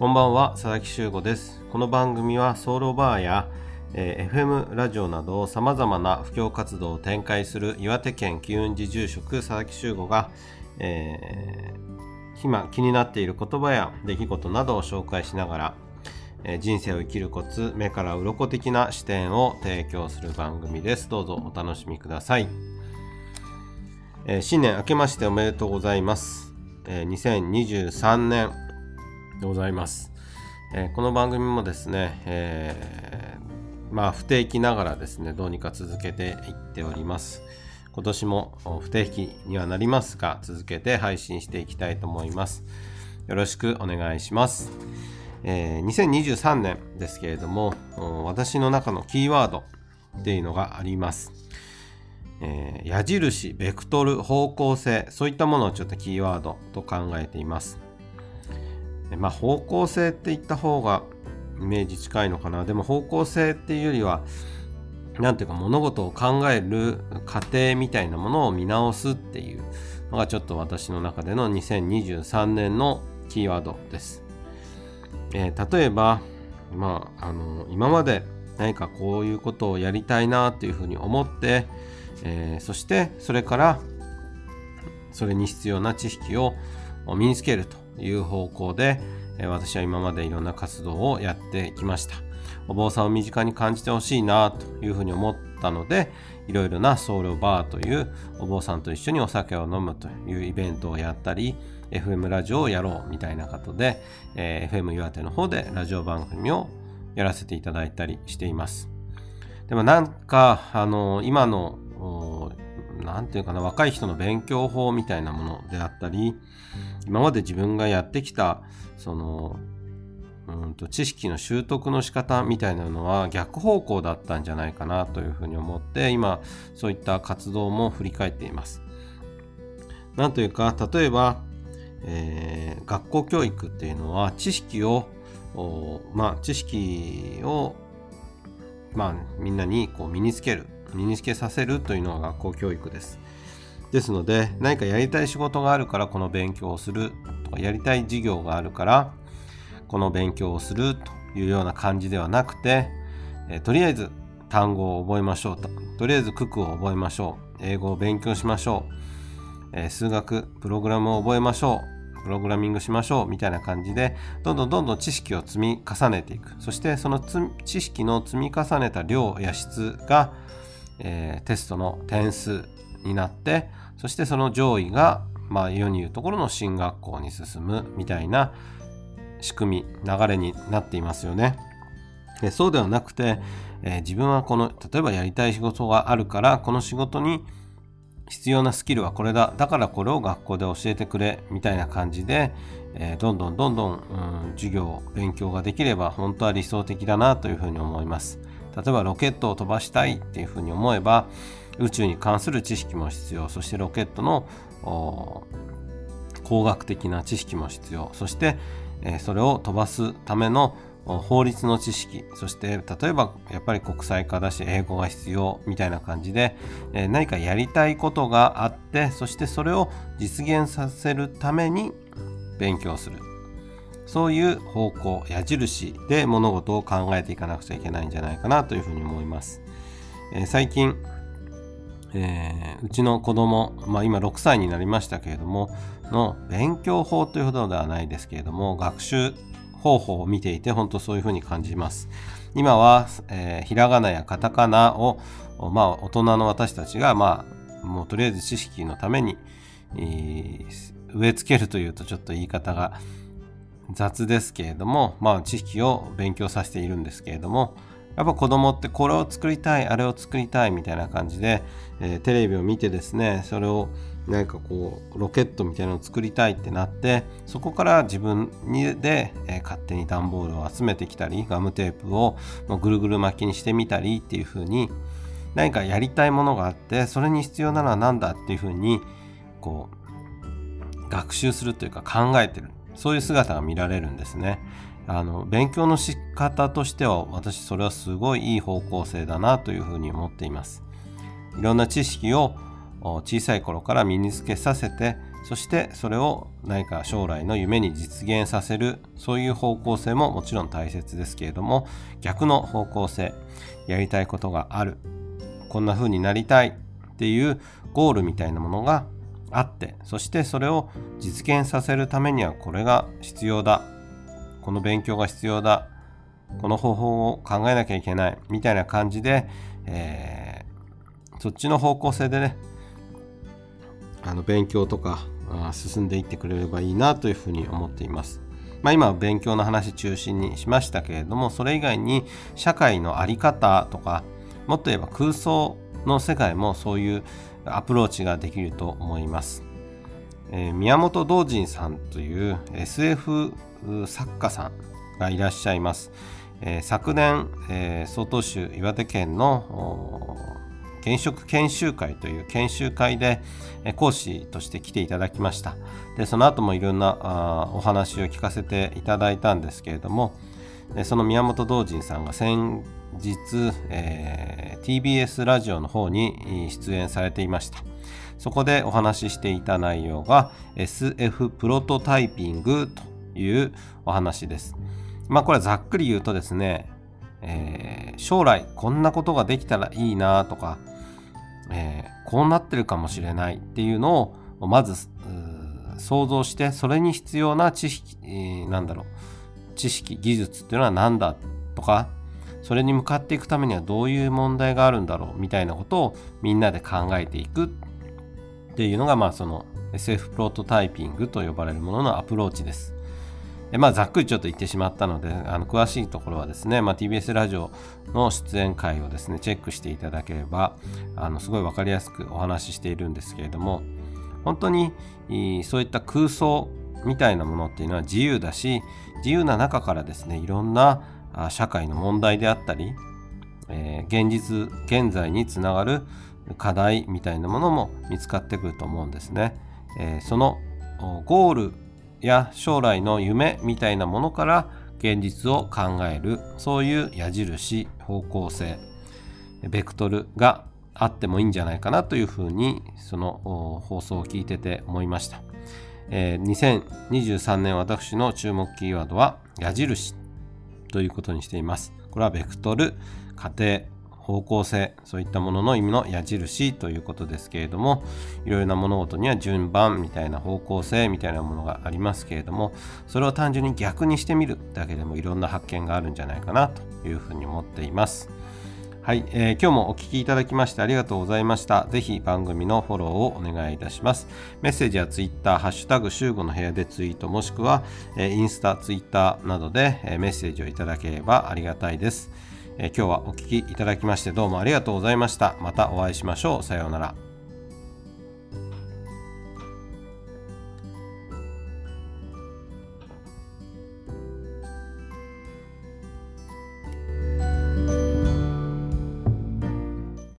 こんばんは佐々木修吾です。この番組はソウルバーや、えー、FM ラジオなどさまざまな布教活動を展開する岩手県機運寺住職佐々木修吾が、えー、今気になっている言葉や出来事などを紹介しながらえ人生を生きるコツ目から鱗的な視点を提供する番組です。どうぞお楽しみください、えー、新年明けましておめでとうございます、えー、2023年でございます、えー、この番組もですね、えまあ不定期ながらですねどうにか続けていっております。今年も不定期にはなりますが続けて配信していきたいと思います。よろしくお願いします。えー、2023年ですけれども私の中のキーワードっていうのがあります、えー、矢印ベクトル方向性そういったものをちょっとキーワードと考えています。まあ方向性って言った方がイメージ近いのかな。でも方向性っていうよりは何ていうか物事を考える過程みたいなものを見直すっていうのがちょっと私の中での2023年のキーワードです。えー、例えば、まあ、あの今まで何かこういうことをやりたいなというふうに思って、えー、そしてそれからそれに必要な知識を身につけると。いう方向で、私は今までいろんな活動をやってきました。お坊さんを身近に感じてほしいなというふうに思ったのでいろいろな僧侶バーというお坊さんと一緒にお酒を飲むというイベントをやったり FM ラジオをやろうみたいなことで、えー、FM 岩手の方でラジオ番組をやらせていただいたりしています。でもなんか、あの、今の、なんていうかな、若い人の勉強法みたいなものであったり、今まで自分がやってきた、その、うんと知識の習得の仕方みたいなのは逆方向だったんじゃないかなというふうに思って今そういった活動も振り返っています。なんというか例えばえー、学校教育っていうのは知識をまあ知識をまあみんなにこう身につける身につけさせるというのが学校教育です。ですので何かやりたい仕事があるからこの勉強をするとかやりたい授業があるからこの勉強をするというような感じではなくて、え、とりあえず単語を覚えましょうと。とりあえず九九を覚えましょう。英語を勉強しましょう。えー、数学、プログラムを覚えましょう。プログラミングしましょう。みたいな感じでどんどんどんどん知識を積み重ねていく。そしてその知識の積み重ねた量や質が、えー、テストの点数になってそしてその上位がまあ世に言うところの進学校に進むみたいな仕組み流れになっていますよね。でそうではなくて、えー、自分はこの例えばやりたい仕事があるからこの仕事に必要なスキルはこれだだからこれを学校で教えてくれみたいな感じで、えー、どんどんどんどん、うん、授業勉強ができれば本当は理想的だなというふうに思います例えばロケットを飛ばしたいっていうふうに思えば宇宙に関する知識も必要。そしてロケットの工学的な知識も必要。そして、え、それを飛ばすための法律の知識。そして例えばやっぱり国際化だし英語が必要みたいな感じで、え何かやりたいことがあってそしてそれを実現させるために勉強する。そういう方向矢印で物事を考えていかなくちゃいけないんじゃないかなというふうに思います、え最近えー、うちの子供、まあ、今6歳になりましたけれどもの勉強法というほどではないですけれども学習方法を見ていて本当そういうふうに感じます。今は、えー、ひらがなやカタカナを、まあ、大人の私たちが、まあ、もうとりあえず知識のために、えー、植え付けるというとちょっと言い方が雑ですけれども、まあ、知識を勉強させているんですけれども、やっぱ子供ってこれを作りたい、あれを作りたいみたいな感じで、えー、テレビを見てですね、それを何かこうロケットみたいなのを作りたいってなってそこから自分にで、えー、勝手に段ボールを集めてきたりガムテープをぐるぐる巻きにしてみたりっていう風に何かやりたいものがあってそれに必要なのは何だっていう風にこう学習するというか考えてる。そういう姿が見られるんですね。あの勉強の仕方としては私それはすごいいい方向性だなというふうに思っています。いろんな知識を小さい頃から身につけさせてそしてそれを何か将来の夢に実現させるそういう方向性ももちろん大切ですけれども逆の方向性やりたいことがあるこんな風になりたいっていうゴールみたいなものがあってそしてそれを実現させるためにはこれが必要だ。この勉強が必要だ。この方法を考えなきゃいけない。みたいな感じで、えー、そっちの方向性でねあの勉強とか進んでいってくれればいいなというふうに思っています。まあ、今は勉強の話中心にしましたけれどもそれ以外に社会の在り方とかもっと言えば空想の世界もそういうアプローチができると思います。えー、宮本道人さんという SF 作家さんがいらっしゃいます。えー、昨年、えー、州岩手県の現職研修会という研修会で講師として来ていただきました。でその後もいろんなあお話を聞かせていただいたんですけれども、その宮本道人さんが先日、えー、TBS ラジオの方に出演されていました。そこでお話ししていた内容が SF プロトタイピングというお話です。まあこれざっくり言うとですね、えー、将来こんなことができたらいいなとか、えー、こうなってるかもしれないっていうのをまず想像してそれに必要な知識、えー、なんだろう知識技術っていうのは何だとかそれに向かっていくためにはどういう問題があるんだろうみたいなことをみんなで考えていくっていうのがまあその SF プロトタイピングと呼ばれるもののアプローチです。でまあ、ざっくりちょっと言ってしまったので、あの詳しいところはですね、まあ、TBS ラジオの出演会をですね、チェックしていただければ、あのすごい分かりやすくお話ししているんですけれども、本当にそういった空想みたいなものっていうのは自由だし、自由な中からですね、いろんな社会の問題であったり、えー、現実、現在につながる課題みたいなものも見つかってくると思うんですね。えー、そのゴールや将来の夢みたいなものから現実を考えるそういう矢印方向性ベクトルがあってもいいんじゃないかなというふうにその放送を聞いてて思いました、えー、2023年私の注目キーワードは矢印ということにしていますこれはベクトル過程方向性そういったものの意味の矢印ということですけれどもいろいろな物事には順番みたいな方向性みたいなものがありますけれどもそれを単純に逆にしてみるだけでもいろんな発見があるんじゃないかなというふうに思っています。はい、えー、今日もお聞きいただきましてありがとうございました。ぜひ番組のフォローをお願いいたします。メッセージは Twitter、ハッシュタグ週5の部屋でツイート、もしくは、えー、インスタ、ツイッターなどで、えー、メッセージをいただければありがたいです。え今日はお聞きいただきましてどうもありがとうございました。またお会いしましょう。さようなら。